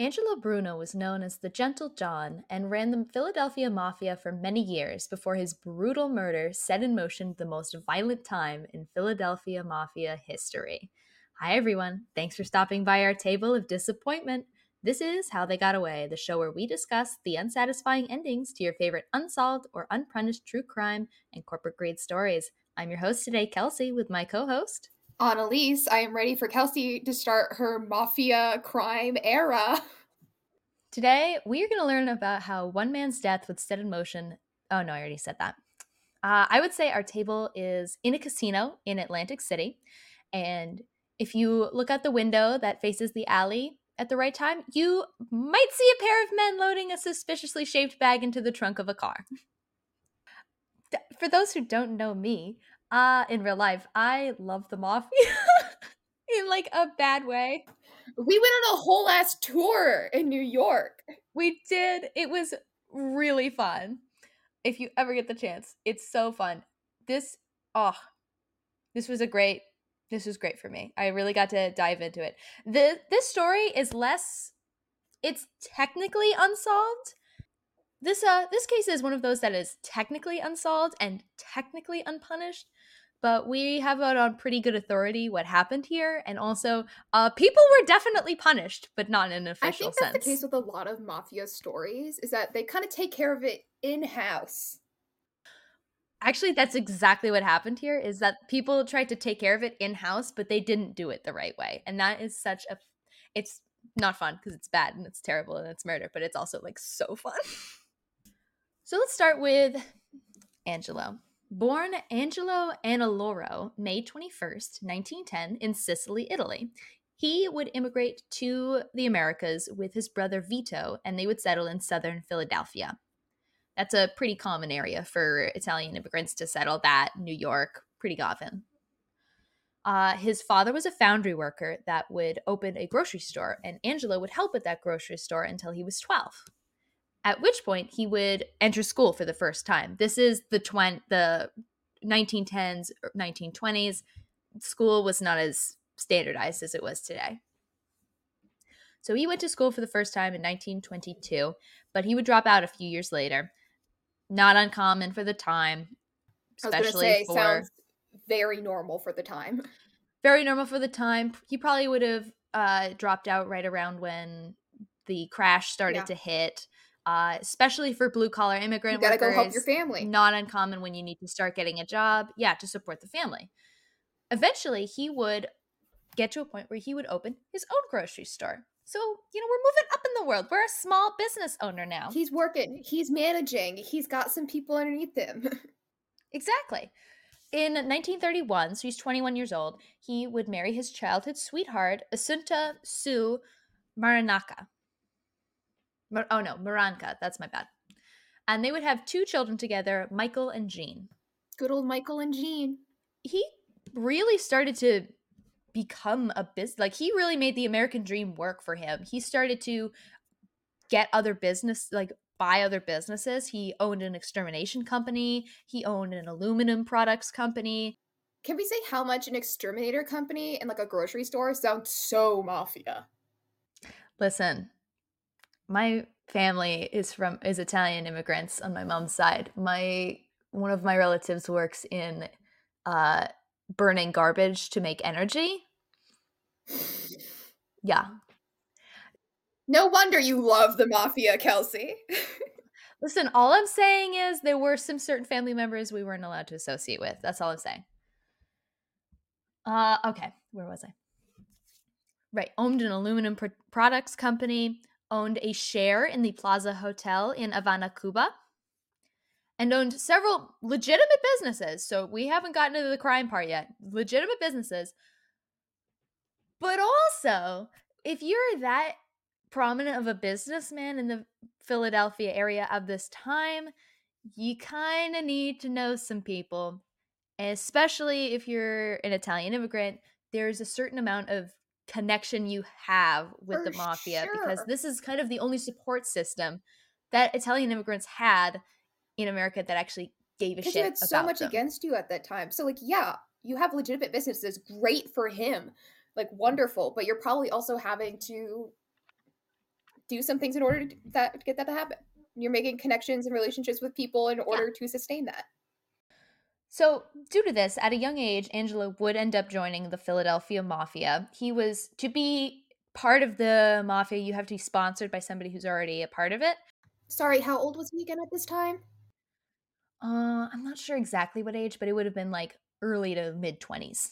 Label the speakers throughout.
Speaker 1: Angelo Bruno was known as the Gentle Don and ran the Philadelphia Mafia for many years before his brutal murder set in motion the most violent time in Philadelphia Mafia history. Hi, everyone. Thanks for stopping by our table of disappointment. This is How They Got Away, the show where we discuss the unsatisfying endings to your favorite unsolved or unpunished true crime and corporate grade stories. I'm your host today, Kelsey, with my co host.
Speaker 2: Annalise, I am ready for Kelsey to start her mafia crime era.
Speaker 1: Today, we are going to learn about how one man's death would set in motion. Oh, no, I already said that. Uh, I would say our table is in a casino in Atlantic City. And if you look out the window that faces the alley at the right time, you might see a pair of men loading a suspiciously shaped bag into the trunk of a car. For those who don't know me, uh, in real life, I love the mafia in like a bad way.
Speaker 2: We went on a whole ass tour in New York.
Speaker 1: We did. It was really fun. If you ever get the chance, it's so fun. This, oh, this was a great. This was great for me. I really got to dive into it. The this story is less. It's technically unsolved, this uh this case is one of those that is technically unsolved and technically unpunished but we have it on pretty good authority what happened here and also uh people were definitely punished but not in an official
Speaker 2: I think
Speaker 1: that's
Speaker 2: sense. the case with a lot of mafia stories is that they kind of take care of it in-house
Speaker 1: actually that's exactly what happened here is that people tried to take care of it in-house but they didn't do it the right way and that is such a it's not fun because it's bad and it's terrible and it's murder but it's also like so fun So let's start with Angelo. Born Angelo Annaloro, May 21st, 1910, in Sicily, Italy. He would immigrate to the Americas with his brother Vito, and they would settle in southern Philadelphia. That's a pretty common area for Italian immigrants to settle that, New York, pretty often. Uh, his father was a foundry worker that would open a grocery store, and Angelo would help at that grocery store until he was 12 at which point he would enter school for the first time. This is the twen- the 1910s, 1920s. School was not as standardized as it was today. So he went to school for the first time in 1922, but he would drop out a few years later. Not uncommon for the time,
Speaker 2: especially say, for sounds very normal for the time.
Speaker 1: Very normal for the time. He probably would have uh, dropped out right around when the crash started yeah. to hit uh, especially for blue collar immigrant
Speaker 2: you gotta
Speaker 1: workers.
Speaker 2: go help your family.
Speaker 1: Not uncommon when you need to start getting a job. Yeah, to support the family. Eventually, he would get to a point where he would open his own grocery store. So, you know, we're moving up in the world. We're a small business owner now.
Speaker 2: He's working, he's managing, he's got some people underneath him.
Speaker 1: exactly. In 1931, so he's 21 years old, he would marry his childhood sweetheart, Assunta Sue Maranaka oh no, Maranca. That's my bad. And they would have two children together, Michael and Jean.
Speaker 2: Good old Michael and Jean.
Speaker 1: He really started to become a business. Like he really made the American dream work for him. He started to get other business, like buy other businesses. He owned an extermination company. He owned an aluminum products company.
Speaker 2: Can we say how much an exterminator company and like a grocery store sounds so mafia?
Speaker 1: Listen, my family is from is Italian immigrants on my mom's side. My one of my relatives works in uh burning garbage to make energy. Yeah.
Speaker 2: No wonder you love the mafia, Kelsey.
Speaker 1: Listen, all I'm saying is there were some certain family members we weren't allowed to associate with. That's all I'm saying. Uh okay, where was I? Right, owned an aluminum pr- products company, owned a share in the Plaza Hotel in Havana, Cuba, and owned several legitimate businesses. So we haven't gotten into the crime part yet. Legitimate businesses. But also, if you're that prominent of a businessman in the Philadelphia area of this time, you kind of need to know some people. especially if you're an Italian immigrant, there's a certain amount of connection you have with For the mafia sure. because this is kind of the only support system that Italian immigrants had in America that actually gave a shit. You had
Speaker 2: so much
Speaker 1: them.
Speaker 2: against you at that time. So like, yeah, you have legitimate businesses. Great for him, like wonderful. But you're probably also having to do some things in order to that get that to happen. You're making connections and relationships with people in order yeah. to sustain that.
Speaker 1: So, due to this, at a young age, Angelo would end up joining the Philadelphia Mafia. He was to be part of the mafia, you have to be sponsored by somebody who's already a part of it.
Speaker 2: Sorry, how old was he again at this time?
Speaker 1: Uh, I'm not sure exactly what age, but it would have been like early to mid 20s.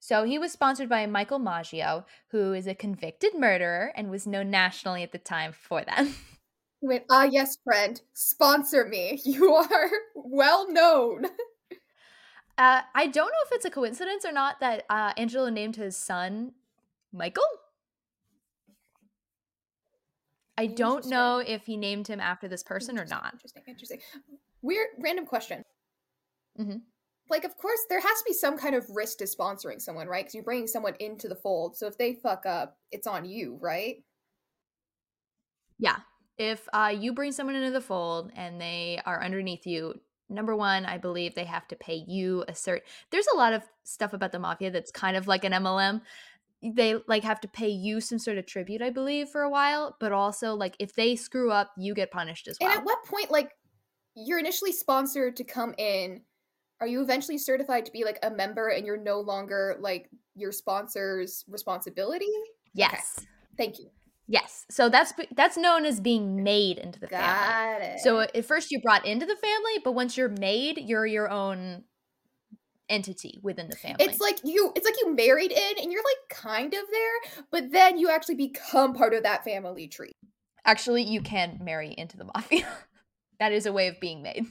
Speaker 1: So he was sponsored by Michael Maggio, who is a convicted murderer and was known nationally at the time for that.
Speaker 2: He went, ah, yes, friend, sponsor me. You are well known.
Speaker 1: Uh, I don't know if it's a coincidence or not that uh, Angelo named his son Michael. I don't know if he named him after this person or not.
Speaker 2: Interesting, interesting. Weird, random question. Mm-hmm. Like, of course, there has to be some kind of risk to sponsoring someone, right? Because you're bringing someone into the fold. So if they fuck up, it's on you, right?
Speaker 1: Yeah. If uh, you bring someone into the fold and they are underneath you, number one, I believe they have to pay you a cert. There's a lot of stuff about the mafia that's kind of like an MLM they like have to pay you some sort of tribute i believe for a while but also like if they screw up you get punished as well
Speaker 2: and at what point like you're initially sponsored to come in are you eventually certified to be like a member and you're no longer like your sponsor's responsibility
Speaker 1: yes
Speaker 2: okay. thank you
Speaker 1: yes so that's that's known as being made into the family. Got family it. so at first you're brought into the family but once you're made you're your own entity within the family.
Speaker 2: It's like you it's like you married in and you're like kind of there, but then you actually become part of that family tree.
Speaker 1: Actually, you can marry into the mafia. that is a way of being made.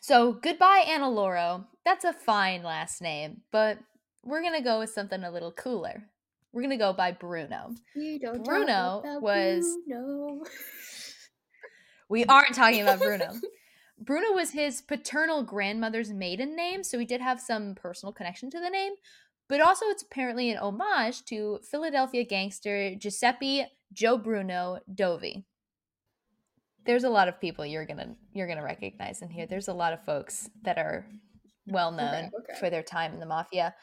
Speaker 1: So, goodbye Annaloro. That's a fine last name, but we're going to go with something a little cooler. We're going to go by Bruno. Bruno was Bruno. we aren't talking about Bruno. Bruno was his paternal grandmother's maiden name, so he did have some personal connection to the name, but also it's apparently an homage to Philadelphia gangster Giuseppe Joe Bruno Dovi. There's a lot of people you're gonna you're gonna recognize in here. There's a lot of folks that are well known okay, okay. for their time in the mafia.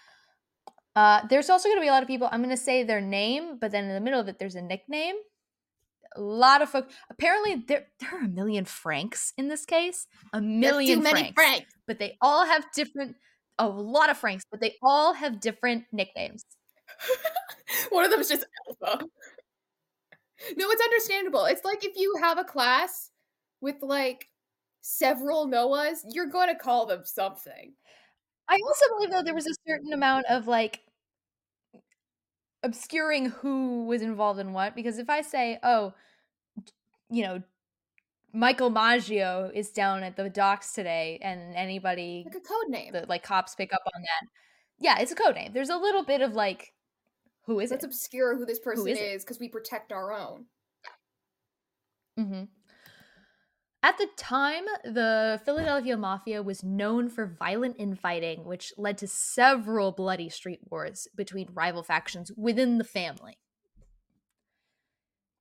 Speaker 1: Uh, there's also going to be a lot of people. I'm going to say their name, but then in the middle of it, there's a nickname a lot of folks. Apparently, there there are a million Franks in this case. A million Franks, Franks, but they all have different. A lot of Franks, but they all have different nicknames.
Speaker 2: One of them is just Alpha. No, it's understandable. It's like if you have a class with like several Noahs, you're going to call them something.
Speaker 1: I also believe though there was a certain amount of like obscuring who was involved in what because if I say, "Oh, you know, Michael Maggio is down at the docks today," and anybody
Speaker 2: like a code name,
Speaker 1: the, like cops pick up on that. Yeah, it's a code name. There's a little bit of like, who is
Speaker 2: Let's
Speaker 1: it?
Speaker 2: obscure who this person who is because we protect our own.
Speaker 1: Mm-hmm. At the time, the Philadelphia Mafia was known for violent infighting, which led to several bloody street wars between rival factions within the family.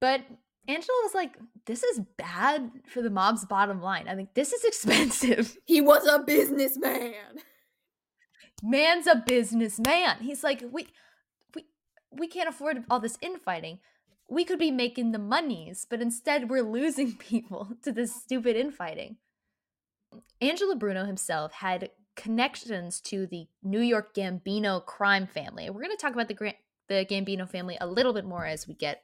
Speaker 1: But Angelo was like, this is bad for the mob's bottom line. I think this is expensive.
Speaker 2: He was a businessman.
Speaker 1: Man's a businessman. He's like, we we we can't afford all this infighting we could be making the monies, but instead we're losing people to this stupid infighting. Angelo Bruno himself had connections to the New York Gambino crime family. We're going to talk about the the Gambino family a little bit more as we get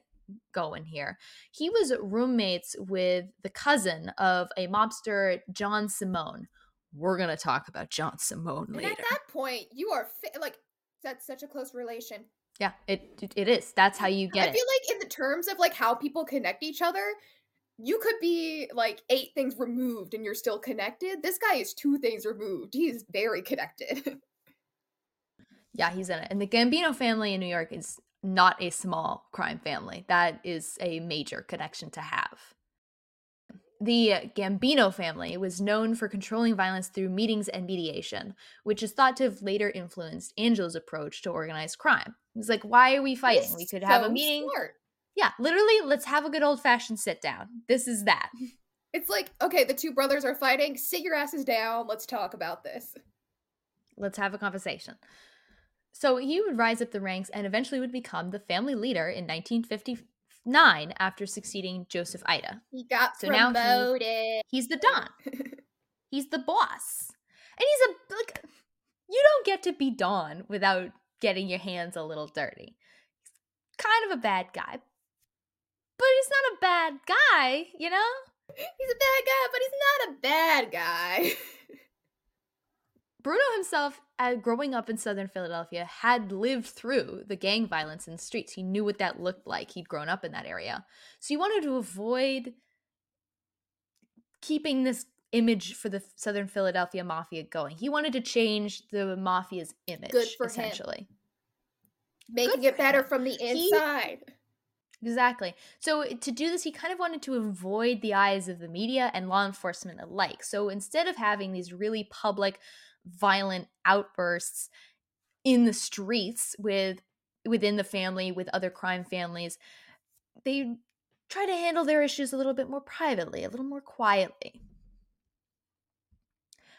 Speaker 1: going here. He was roommates with the cousin of a mobster, John Simone. We're going to talk about John Simone later.
Speaker 2: And at that point, you are fi- like that's such a close relation.
Speaker 1: Yeah, it it is. That's how you get
Speaker 2: I feel like in the terms of like how people connect each other, you could be like eight things removed and you're still connected. This guy is two things removed. He's very connected.
Speaker 1: yeah, he's in it. And the Gambino family in New York is not a small crime family. That is a major connection to have. The Gambino family was known for controlling violence through meetings and mediation, which is thought to have later influenced Angelo's approach to organized crime. He's like, why are we fighting? we could have a meeting. Smart. Yeah, literally, let's have a good old fashioned sit down. This is that.
Speaker 2: It's like, okay, the two brothers are fighting. Sit your asses down. Let's talk about this.
Speaker 1: Let's have a conversation. So he would rise up the ranks and eventually would become the family leader in 1950, nine after succeeding Joseph Ida.
Speaker 2: He got
Speaker 1: So now
Speaker 2: promoted.
Speaker 1: he- He's the Don. He's the boss. And he's a like you don't get to be Don without getting your hands a little dirty. He's kind of a bad guy. But he's not a bad guy, you know?
Speaker 2: he's a bad guy, but he's not a bad guy.
Speaker 1: Bruno himself, uh, growing up in southern Philadelphia, had lived through the gang violence in the streets. He knew what that looked like. He'd grown up in that area. So he wanted to avoid keeping this image for the southern Philadelphia mafia going. He wanted to change the mafia's image,
Speaker 2: Good for him.
Speaker 1: essentially.
Speaker 2: Making
Speaker 1: Good
Speaker 2: it better
Speaker 1: him.
Speaker 2: from the
Speaker 1: He-
Speaker 2: inside.
Speaker 1: Exactly. So to do this, he kind of wanted to avoid the eyes of the media and law enforcement alike. So instead of having these really public, violent outbursts in the streets with within the family with other crime families, they try to handle their issues a little bit more privately, a little more quietly.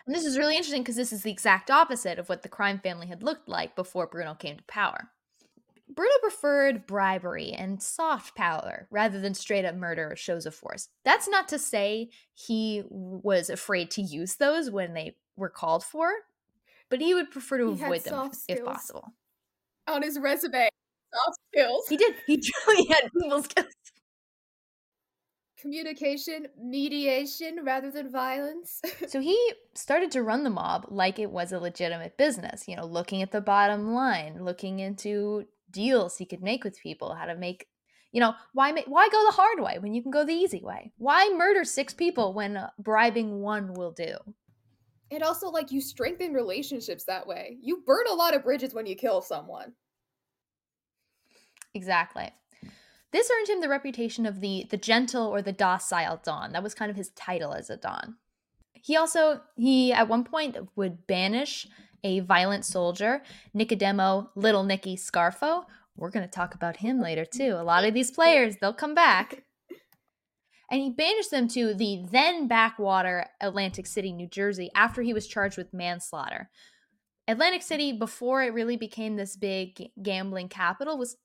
Speaker 1: And this is really interesting because this is the exact opposite of what the crime family had looked like before Bruno came to power. Bruno preferred bribery and soft power rather than straight up murder or shows of force. That's not to say he was afraid to use those when they were called for, but he would prefer to
Speaker 2: He
Speaker 1: avoid them if possible.
Speaker 2: On his resume. Soft skills.
Speaker 1: He did. He truly had people skills.
Speaker 2: Communication, mediation rather than violence.
Speaker 1: So he started to run the mob like it was a legitimate business, you know, looking at the bottom line, looking into deals he could make with people, how to make, you know, why ma- why go the hard way when you can go the easy way? Why murder six people when uh, bribing one will do?
Speaker 2: And also, like, you strengthen relationships that way. You burn a lot of bridges when you kill someone.
Speaker 1: Exactly. This earned him the reputation of the the gentle or the docile Don. That was kind of his title as a Don. He also he at one point would banish a violent soldier, Nicodemo Little Nicky Scarfo. We're going to talk about him later too. A lot of these players, they'll come back. And he banished them to the then backwater Atlantic City, New Jersey, after he was charged with manslaughter. Atlantic City, before it really became this big gambling capital, was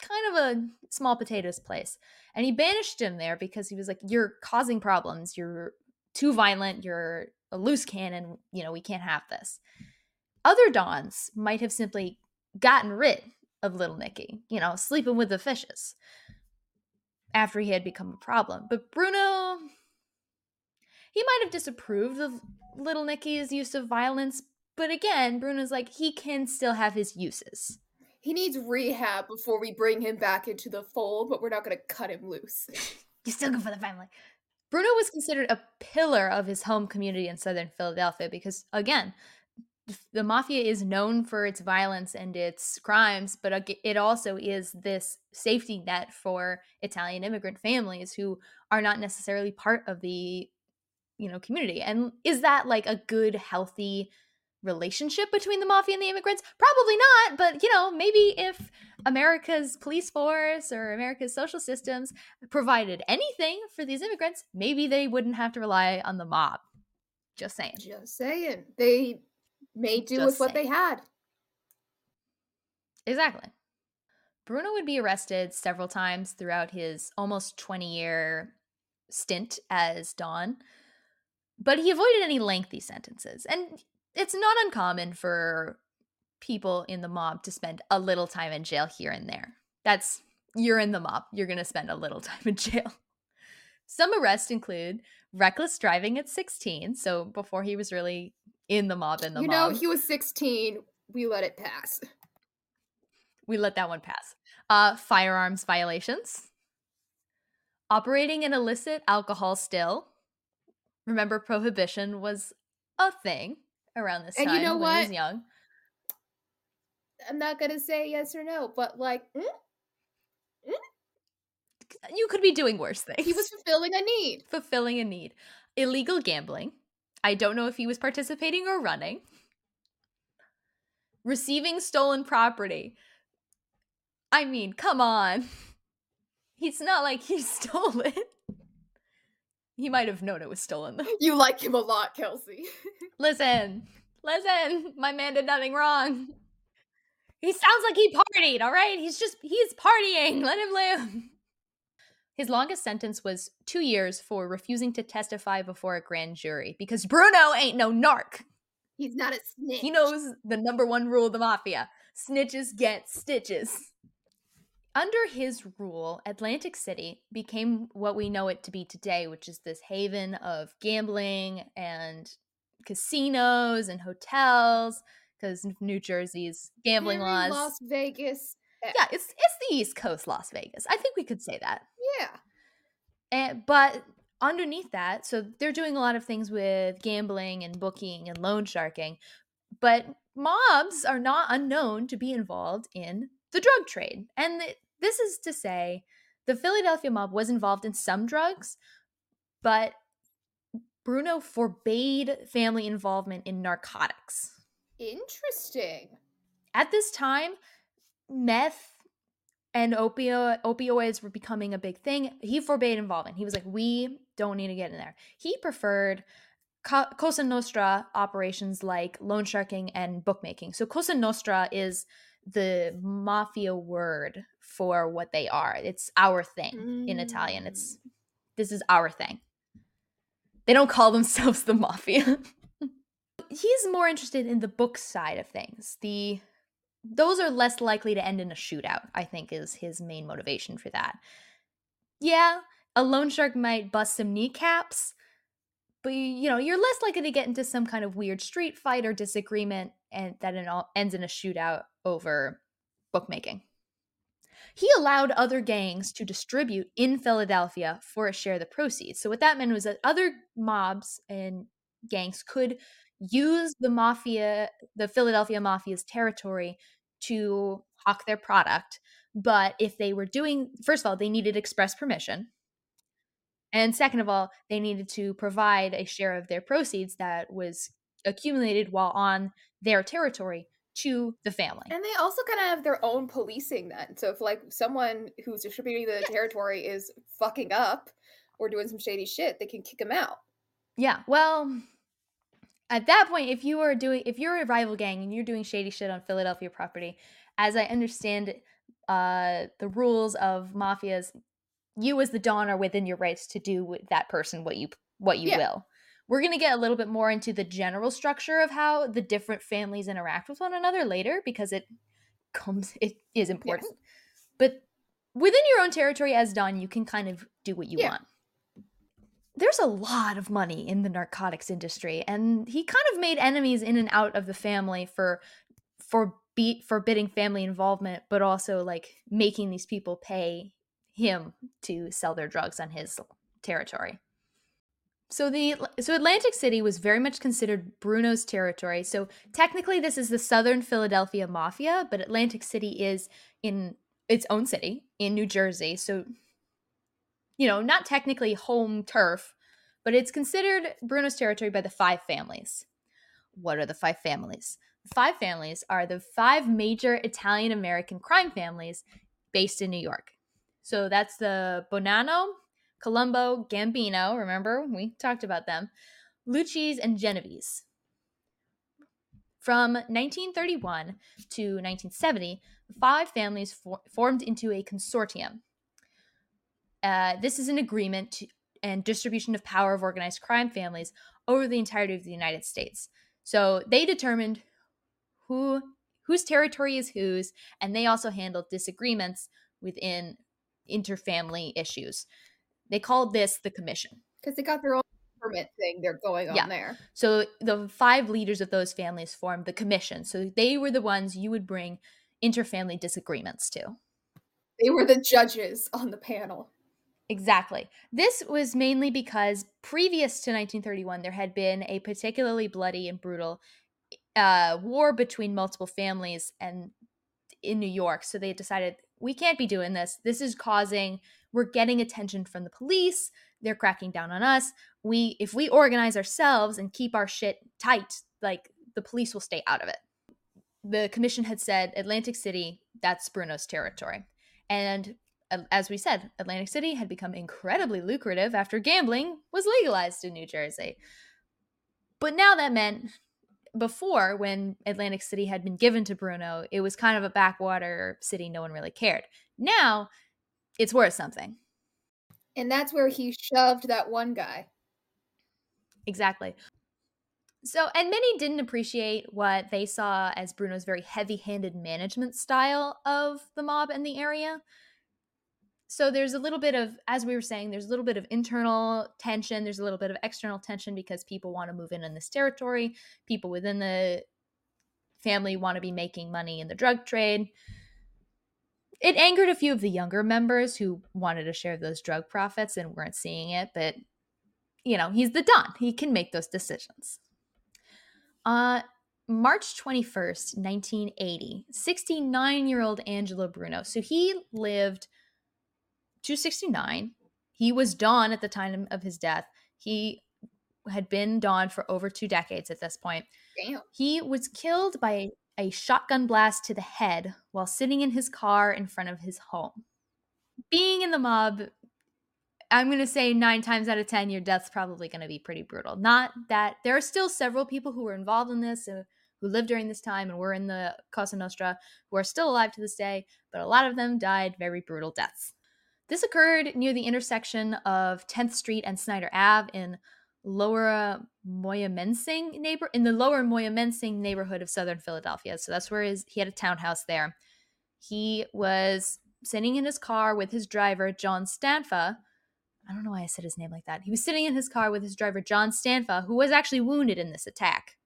Speaker 1: kind of a small potatoes place. And he banished him there because he was like, You're causing problems. You're too violent. You're a loose cannon. You know, we can't have this. Other Dons might have simply gotten rid of Little Nicky, you know, sleeping with the fishes after he had become a problem. But Bruno, he might have disapproved of Little Nicky's use of violence. But again, Bruno's like, he can still have his uses.
Speaker 2: He needs rehab before we bring him back into the fold, but we're not going to cut him loose.
Speaker 1: You're still good for the family. Bruno was considered a pillar of his home community in southern Philadelphia because, again, the mafia is known for its violence and its crimes, but it also is this safety net for Italian immigrant families who are not necessarily part of the, you know, community. And is that like a good, healthy relationship between the mafia and the immigrants? Probably not, but you know, maybe if America's police force or America's social systems provided anything for these immigrants, maybe they wouldn't have to rely on the mob. Just saying.
Speaker 2: Just saying. They made do
Speaker 1: Just
Speaker 2: with what
Speaker 1: saying.
Speaker 2: they had.
Speaker 1: Exactly. Bruno would be arrested several times throughout his almost 20 year stint as Don, but he avoided any lengthy sentences. And it's not uncommon for people in the mob to spend a little time in jail here and there. That's, you're in the mob, you're going to spend a little time in jail. Some arrests include reckless driving at 16, so before he was really in the mob in the
Speaker 2: you
Speaker 1: mob.
Speaker 2: know, he was 16. We let it pass.
Speaker 1: we let that one pass. Uh, firearms violations, operating an illicit alcohol still. Remember, prohibition was a thing around this
Speaker 2: And you know
Speaker 1: when he was
Speaker 2: what?
Speaker 1: young.
Speaker 2: I'm not going to say yes or no, but like, mm,
Speaker 1: You could be doing worse things.
Speaker 2: he was fulfilling a need.
Speaker 1: fulfilling a need. Illegal gambling. I don't know if he was participating or running. Receiving stolen property. I mean, come on. He's not like he stole it. He might have known it was stolen though.
Speaker 2: You like him a lot, Kelsey.
Speaker 1: Listen, listen, my man did nothing wrong. He sounds like he partied, all right? He's just, he's partying. Let him live. His longest sentence was two years for refusing to testify before a grand jury because Bruno ain't no narc.
Speaker 2: He's not a snitch.
Speaker 1: He knows the number one rule of the mafia snitches get stitches. Under his rule, Atlantic City became what we know it to be today, which is this haven of gambling and casinos and hotels because New Jersey's gambling
Speaker 2: Very
Speaker 1: laws.
Speaker 2: Las Vegas.
Speaker 1: Eh yeah, it's it's the East Coast Las Vegas. I think we could say that.
Speaker 2: Yeah.
Speaker 1: And, but underneath that, so they're doing a lot of things with gambling and booking and loan sharking, but mobs are not unknown to be involved in the drug trade. And th- this is to say, the Philadelphia mob was involved in some drugs, but Bruno forbade family involvement in narcotics.
Speaker 2: Interesting.
Speaker 1: At this time, meth and opio- opioids were becoming a big thing. He forbade involvement. He was like, we don't need to get in there. He preferred Co- Cosa Nostra operations like loan sharking and bookmaking. So Cosa Nostra is the mafia word for what they are. It's our thing in Italian. It's mm. this is our thing. They don't call themselves the mafia. He's more interested in the book side of things. The those are less likely to end in a shootout, I think is his main motivation for that. Yeah, a loan shark might bust some kneecaps, but you know, you're less likely to get into some kind of weird street fight or disagreement and that it all ends in a shootout over bookmaking. He allowed other gangs to distribute in Philadelphia for a share of the proceeds. So what that meant was that other mobs and gangs could use the mafia, the Philadelphia mafia's territory to hawk their product. But if they were doing, first of all, they needed express permission. And second of all, they needed to provide a share of their proceeds that was accumulated while on their territory to the family.
Speaker 2: And they also kind of have their own policing then. So if like someone who's distributing the territory is fucking up or doing some shady shit, they can kick him out.
Speaker 1: Yeah. Well, at that point, if you are doing, if you're a rival gang and you're doing shady shit on Philadelphia property, as I understand uh, the rules of mafias, you as the don are within your rights to do with that person what you what you
Speaker 2: Yeah.
Speaker 1: will. We're gonna get a little bit more into the general structure of how the different families interact with one another later because it comes it is important. But within your own territory as don, you can kind of do what you
Speaker 2: Yeah.
Speaker 1: want there's a lot of money in the narcotics industry and he kind of made enemies in and out of the family for for forbidding family involvement but also like making these people pay him to sell their drugs on his territory so the so Atlantic City was very much considered Bruno's territory. So technically this is the Southern Philadelphia Mafia, but Atlantic City is in its own city in New Jersey. So you know, not technically home turf, but it's considered Bruno's territory by the five families. What are the five families? The five families are the five major Italian American crime families based in New York. So that's the Bonanno, Colombo, Gambino, remember we talked about them, Lucchese, and Genovese. From 1931 to 1970, the five families for- formed into a consortium. Uh, this is an agreement to, and distribution of power of organized crime families over the entirety of the United States. So they determined who whose territory is whose, and they also handled disagreements within interfamily issues. They called this the commission.
Speaker 2: Because they got their own permit thing they're going on
Speaker 1: Yeah.
Speaker 2: there.
Speaker 1: So the five leaders of those families formed the commission. So they were the ones you would bring interfamily disagreements to.
Speaker 2: They were the judges on the panel.
Speaker 1: Exactly. This was mainly because previous to 1931, there had been a particularly bloody and brutal uh, war between multiple families and in New York. So they decided we can't be doing this. This is causing we're getting attention from the police. They're cracking down on us. We if we organize ourselves and keep our shit tight, like the police will stay out of it. The commission had said Atlantic City, that's Bruno's territory. And as we said, Atlantic City had become incredibly lucrative after gambling was legalized in New Jersey. But now that meant before, when Atlantic City had been given to Bruno, it was kind of a backwater city, no one really cared. Now it's worth something.
Speaker 2: And that's where he shoved that one guy.
Speaker 1: Exactly. So, and many didn't appreciate what they saw as Bruno's very heavy handed management style of the mob in the area. So, there's a little bit of, as we were saying, there's a little bit of internal tension. There's a little bit of external tension because people want to move in in this territory. People within the family want to be making money in the drug trade. It angered a few of the younger members who wanted to share those drug profits and weren't seeing it, but you know, he's the Don. He can make those decisions. Uh, March 21st, 1980, 69 year old Angelo Bruno. So he lived to 69. He was Don at the time of his death. He had been Don for over two decades at this point.
Speaker 2: Damn.
Speaker 1: He was killed by a shotgun blast to the head while sitting in his car in front of his home. Being in the mob I'm going to say nine times out of 10, your death's probably going to be pretty brutal. Not that there are still several people who were involved in this, uh, who lived during this time and were in the Cosa Nostra, who are still alive to this day, but a lot of them died very brutal deaths. This occurred near the intersection of 10th Street and Snyder Ave in Lower Moyamensing neighbor in the Lower Moyamensing neighborhood of Southern Philadelphia. So that's where his, he had a townhouse there. He was sitting in his car with his driver John Stanfa, I don't know why I said his name like that. He was sitting in his car with his driver John Stanfa, who was actually wounded in this attack.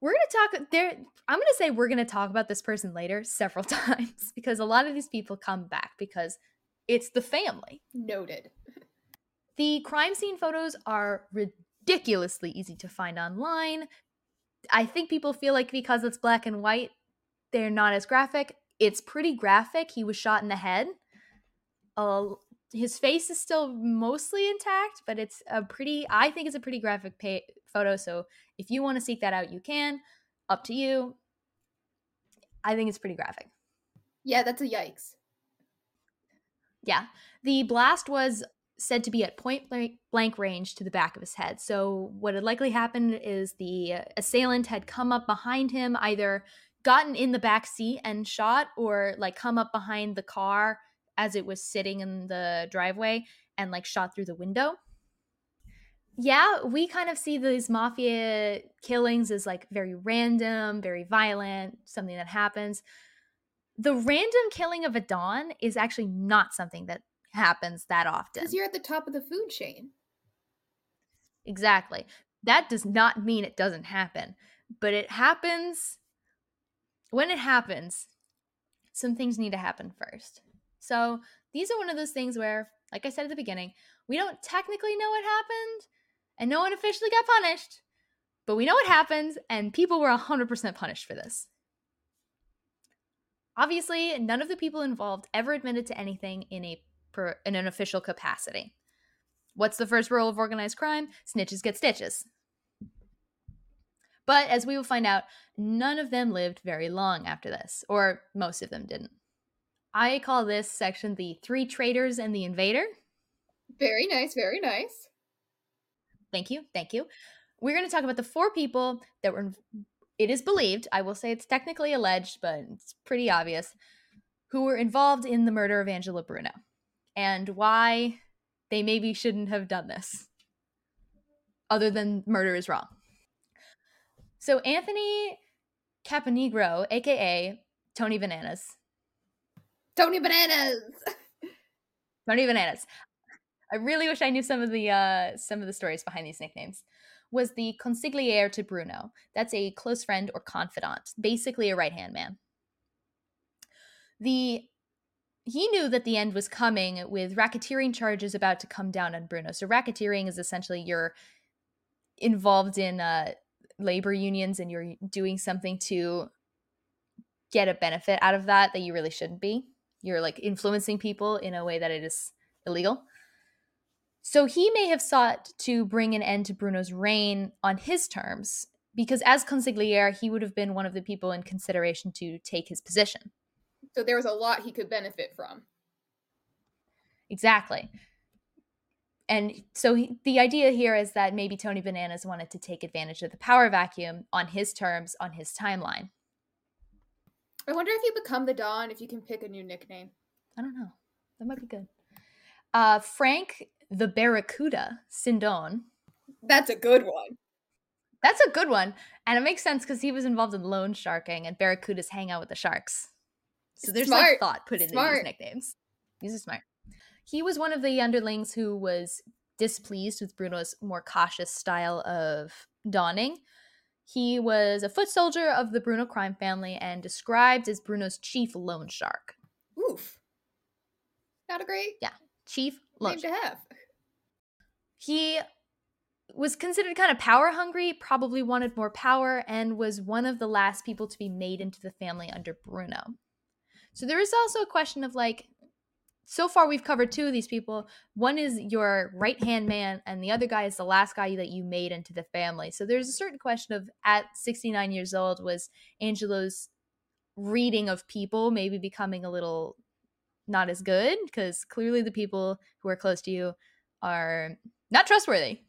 Speaker 1: We're going to talk there I'm going to say we're going to talk about this person later several times because a lot of these people come back because it's the family.
Speaker 2: Noted.
Speaker 1: The crime scene photos are ridiculously easy to find online. I think people feel like because it's black and white, they're not as graphic. It's pretty graphic. He was shot in the head. Uh, his face is still mostly intact, but it's a pretty, I think it's a pretty graphic pay, photo. So if you want to seek that out, you can. Up to you. I think it's pretty graphic.
Speaker 2: Yeah, that's a yikes.
Speaker 1: Yeah. The blast was said to be at point blank range to the back of his head. So, what had likely happened is the assailant had come up behind him, either gotten in the back seat and shot, or like come up behind the car as it was sitting in the driveway and like shot through the window. Yeah, we kind of see these mafia killings as like very random, very violent, something that happens. The random killing of a Don is actually not something that happens that often.
Speaker 2: Because you're at the top of the food chain.
Speaker 1: Exactly. That does not mean it doesn't happen, but it happens. When it happens, some things need to happen first. So these are one of those things where, like I said at the beginning, we don't technically know what happened and no one officially got punished, but we know what happened and people were 100% punished for this. Obviously, none of the people involved ever admitted to anything in a per, in an official capacity. What's the first rule of organized crime? Snitches get stitches. But as we will find out, none of them lived very long after this, or most of them didn't. I call this section the Three Traitors and the Invader.
Speaker 2: Very nice, very nice.
Speaker 1: Thank you, thank you. We're going to talk about the four people that were, it is believed, I will say it's technically alleged, but it's pretty obvious, who were involved in the murder of Angelo Bruno and why they maybe shouldn't have done this, other than murder is wrong. So, Anthony Caponigro, aka Tony Bananas,
Speaker 2: Tony Bananas.
Speaker 1: Tony Bananas. I really wish I knew some of the uh, some of the stories behind these nicknames. Was the consigliere to Bruno. That's a close friend or confidant, basically a right hand man. The he knew that the end was coming with racketeering charges about to come down on Bruno. So racketeering is essentially you're involved in uh, labor unions and you're doing something to get a benefit out of that that you really shouldn't be you're like influencing people in a way that it is illegal. So he may have sought to bring an end to Bruno's reign on his terms, because as consigliere, he would have been one of the people in consideration to take his position.
Speaker 2: So there was a lot he could benefit from.
Speaker 1: Exactly. And so he, the idea here is that maybe Tony Bananas wanted to take advantage of the power vacuum on his terms, on his timeline.
Speaker 2: I wonder if you become the Don if you can pick a new nickname.
Speaker 1: I don't know. That might be good. Uh, Frank the Barracuda Sindone.
Speaker 2: That's a good one.
Speaker 1: That's a good one. And it makes sense because he was involved in loan sharking and barracudas hang out with the sharks. So there's
Speaker 2: Smart.
Speaker 1: like thought put into these nicknames. These are smart. He was one of the underlings who was displeased with Bruno's more cautious style of donning. He was a foot soldier of the Bruno crime family and described as Bruno's chief loan shark.
Speaker 2: Oof. Not a great
Speaker 1: Yeah. Chief
Speaker 2: name to have.
Speaker 1: He was considered kind of power hungry, probably wanted more power, and was one of the last people to be made into the family under Bruno. So there is also a question of like, so far we've covered two of these people. One is your right hand man, and the other guy is the last guy that you made into the family. So there's a certain question of at 69 years old, was Angelo's reading of people maybe becoming a little not as good? Because clearly the people who are close to you are not trustworthy.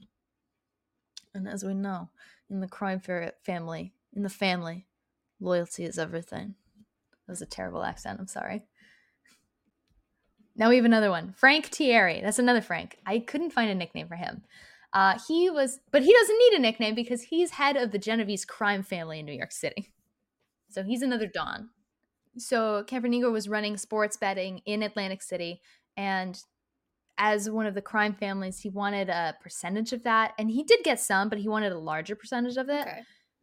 Speaker 1: And as we know, in the crime family, in the family, loyalty is everything. That was a terrible accent. I'm sorry. Now we have another one. Frank Tieri. That's another Frank. I couldn't find a nickname for him. Uh, he was, but he doesn't need a nickname because he's head of the Genovese crime family in New York City. So he's another Don. So Caponigro was running sports betting in Atlantic City, and as one of the crime families, he wanted a percentage of that, and he did get some, but he wanted a larger percentage of it
Speaker 2: Okay.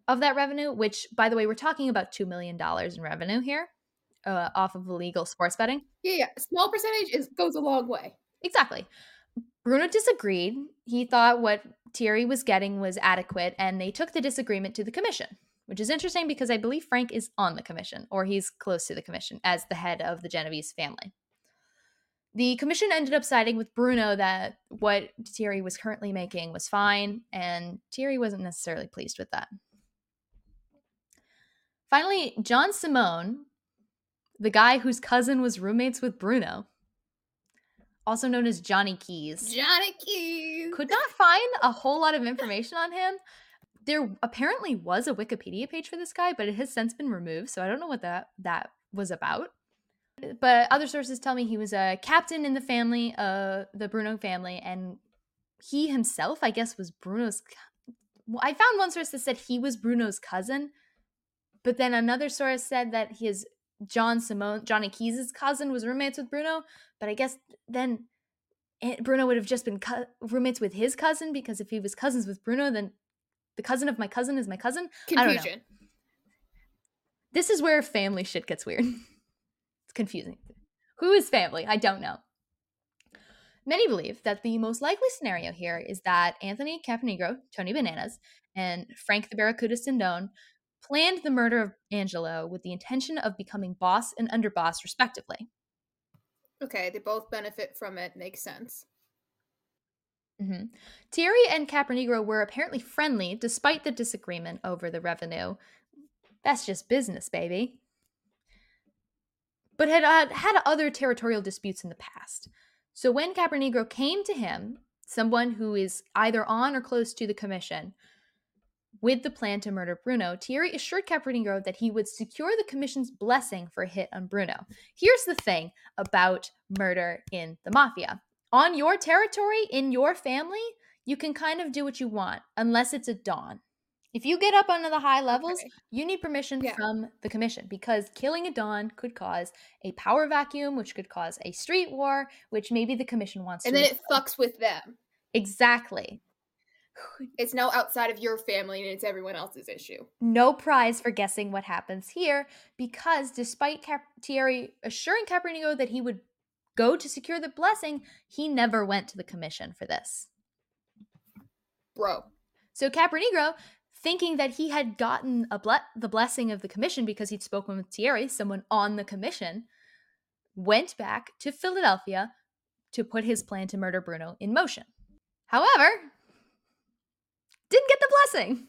Speaker 1: of that revenue. Which, by the way, we're talking about two million dollars in revenue here, uh, off of illegal sports betting.
Speaker 2: Yeah, yeah. Small percentage is goes a long way.
Speaker 1: Exactly. Bruno disagreed. He thought what Tieri was getting was adequate, and they took the disagreement to the commission, which is interesting because I believe Frank is on the commission, or he's close to the commission as the head of the Genovese family. The commission ended up siding with Bruno that what Tieri was currently making was fine, and Tieri wasn't necessarily pleased with that. Finally, John Simone, the guy whose cousin was roommates with Bruno, also known as Johnny Keys,
Speaker 2: Johnny Keys.
Speaker 1: could not find a whole lot of information on him. There apparently was a Wikipedia page for this guy, but it has since been removed, so I don't know what that that was about. But other sources tell me he was a captain in the family, uh, the Bruno family, and he himself, I guess, was Bruno's. I found one source that said he was Bruno's cousin, but then another source said that his John Simone, Johnny Keys' cousin, was roommates with Bruno. But I guess then Bruno would have just been co- roommates with his cousin because if he was cousins with Bruno, then the cousin of my cousin is my cousin. I don't know.
Speaker 2: Confusion.
Speaker 1: This is where family shit gets weird. it's confusing. Who is family? I don't know. Many believe that the most likely scenario here is that Anthony Caponigro, Tony Bananas, and Frank the Barracuda Sindone planned the murder of Angelo with the intention of becoming boss and underboss, respectively.
Speaker 2: Okay, they both benefit from it. Makes sense.
Speaker 1: Hmm Tieri and Caponigro were apparently friendly despite the disagreement over the revenue. That's just business, baby. But had uh, had other territorial disputes in the past. So when Caponigro came to him, someone who is either on or close to the commission, with the plan to murder Bruno, Tieri assured Caponigro that he would secure the commission's blessing for a hit on Bruno. Here's the thing about murder in the mafia on your territory, in your family, you can kind of do what you want, unless it's a Don. If you get up onto the high levels,
Speaker 2: Okay.
Speaker 1: you need permission
Speaker 2: Yeah.
Speaker 1: from the commission because killing a Don could cause a power vacuum, which could cause a street war, which maybe the commission wants
Speaker 2: And
Speaker 1: to.
Speaker 2: then it fucks with them.
Speaker 1: Exactly.
Speaker 2: It's now outside of your family and it's everyone else's issue.
Speaker 1: No prize for guessing what happens here because despite Cap- Tieri assuring Caponigro that he would go to secure the blessing, he never went to the commission for this.
Speaker 2: Bro.
Speaker 1: So Caponigro, thinking that he had gotten a ble- the blessing of the commission because he'd spoken with Tieri, someone on the commission, went back to Philadelphia to put his plan to murder Bruno in motion. However, didn't get the blessing.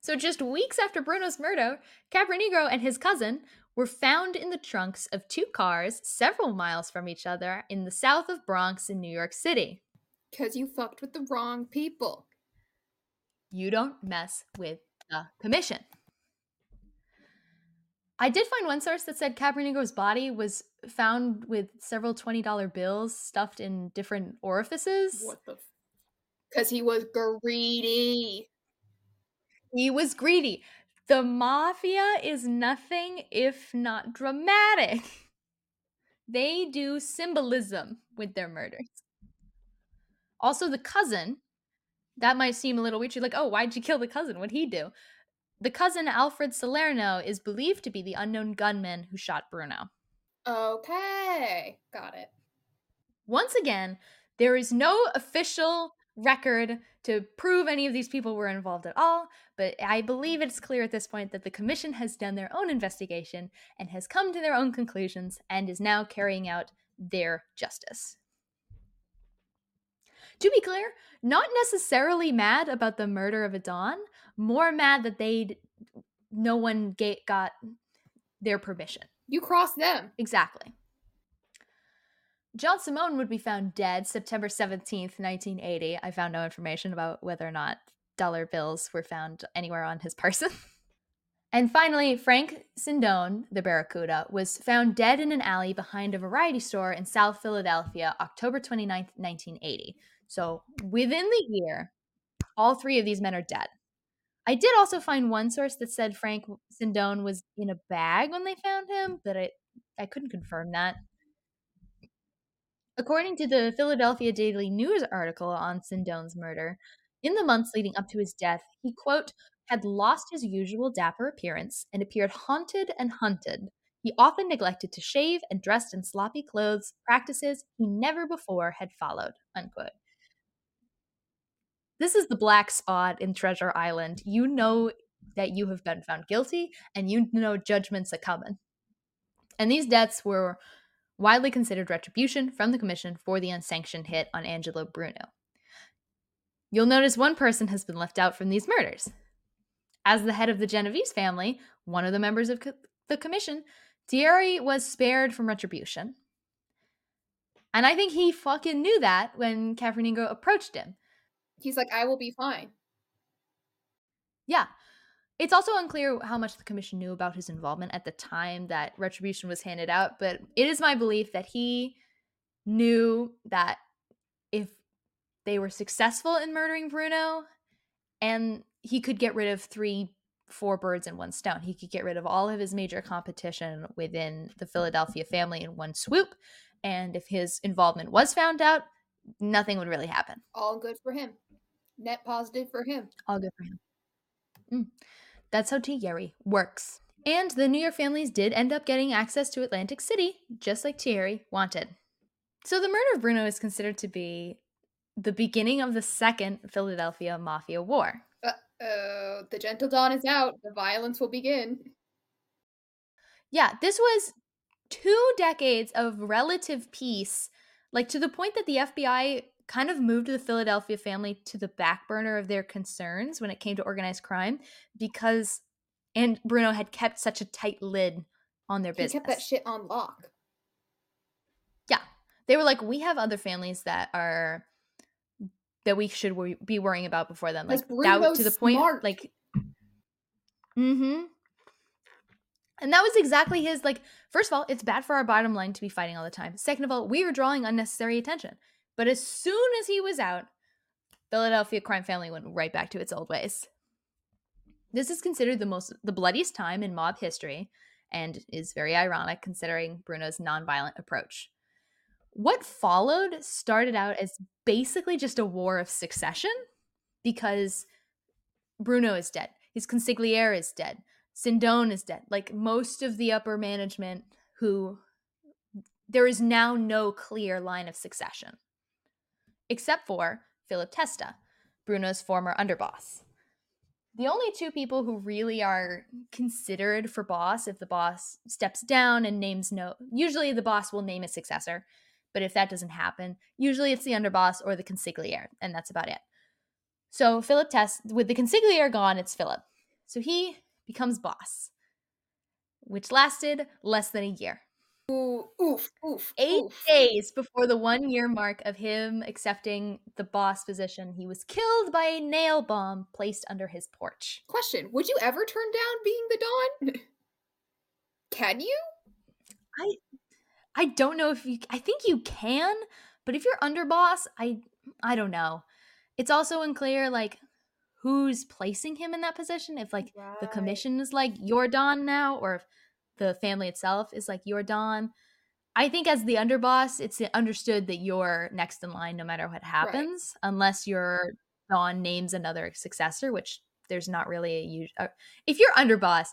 Speaker 1: So just weeks after Bruno's murder, Caponigro and his cousin were found in the trunks of two cars several miles from each other in the south of Bronx in New York City.
Speaker 2: Because you fucked with the wrong people.
Speaker 1: You don't mess with the commission. I did find one source that said Caponigro's body was found with several $20 bills stuffed in different orifices.
Speaker 2: What the? Because he was greedy.
Speaker 1: He was greedy. The mafia is nothing if not dramatic. They do symbolism with their murders. Also, the cousin, that might seem a little weird. You're like, oh, why'd you kill the cousin? What'd he do? The cousin, Alfred Salerno, is believed to be the unknown gunman who shot Bruno.
Speaker 2: Okay, got it.
Speaker 1: Once again, there is no official record to prove any of these people were involved at all, but I believe it's clear at this point that the commission has done their own investigation and has come to their own conclusions and is now carrying out their justice. To be clear, not necessarily mad about the murder of a Don, more mad that they no one got their permission.
Speaker 2: You crossed them.
Speaker 1: Exactly. John Simone would be found dead September 17th, 1980. I found no information about whether or not dollar bills were found anywhere on his person. and finally, Frank Sindone, the Barracuda, was found dead in an alley behind a variety store in South Philadelphia, October 29th, 1980. So within the year, all three of these men are dead. I did also find one source that said Frank Sindone was in a bag when they found him, but I, I couldn't confirm that. According to the Philadelphia Daily News article on Sindone's murder, in the months leading up to his death, he, quote, had lost his usual dapper appearance and appeared haunted and hunted. He often neglected to shave and dressed in sloppy clothes, practices he never before had followed, unquote. This is the black spot in Treasure Island. You know that you have been found guilty and you know judgment's are coming. And these deaths were widely considered retribution from the Commission for the unsanctioned hit on Angelo Bruno. You'll notice one person has been left out from these murders. As the head of the Genovese family, one of the members of co- the Commission, Tieri was spared from retribution. And I think he fucking knew that when Caponigro approached him.
Speaker 2: He's like, I will be fine.
Speaker 1: Yeah. It's also unclear how much the commission knew about his involvement at the time that retribution was handed out, but it is my belief that he knew that if they were successful in murdering Bruno and he could get rid of three four birds in one stone. He could get rid of all of his major competition within the Philadelphia family in one swoop. And if his involvement was found out, nothing would really happen.
Speaker 2: All good for him. Net positive for him.
Speaker 1: All good for him. Mm. That's how Tieri works. And the New York families did end up getting access to Atlantic City, just like Tieri wanted. So the murder of Bruno is considered to be the beginning of the second Philadelphia Mafia War.
Speaker 2: Uh oh, the gentle don is out. The violence will begin.
Speaker 1: Yeah, this was two decades of relative peace, like to the point that the FBI kind of moved the Philadelphia family to the back burner of their concerns when it came to organized crime because and Bruno had kept such a tight lid on their business.
Speaker 2: He kept that shit on lock.
Speaker 1: Yeah. They were like, we have other families that are that we should be worrying about before them. Like that to the point smart. like Mm-hmm. And that was exactly his like first of all, it's bad for our bottom line to be fighting all the time. Second of all, we are drawing unnecessary attention. But as soon as he was out, Philadelphia crime family went right back to its old ways. This is considered the most the bloodiest time in mob history and is very ironic considering Bruno's nonviolent approach. What followed started out as basically just a war of succession because Bruno is dead. His consigliere is dead. Sindone is dead. Like most of the upper management who there is now no clear line of succession except for Philip Testa, Bruno's former underboss. The only two people who really are considered for boss if the boss steps down and names no, usually the boss will name a successor, but if that doesn't happen, usually it's the underboss or the consigliere, and that's about it. So Philip Test, with the consigliere gone, it's Philip. So he becomes boss, which lasted less than a year.
Speaker 2: Ooh, oof, oof.
Speaker 1: Eight
Speaker 2: oof.
Speaker 1: days before the one year mark of him accepting the boss position, he was killed by a nail bomb placed under his porch.
Speaker 2: Question Would you ever turn down being the Don? Can you?
Speaker 1: I I don't know if you I think you can, but if you're underboss, I I don't know. It's also unclear like who's placing him in that position if like right. the commission is like your don now or if the family itself is like your don. I think as the underboss, it's understood that you're next in line no matter what happens, right. unless your don names another successor, which there's not really a huge. Uh, if you're underboss,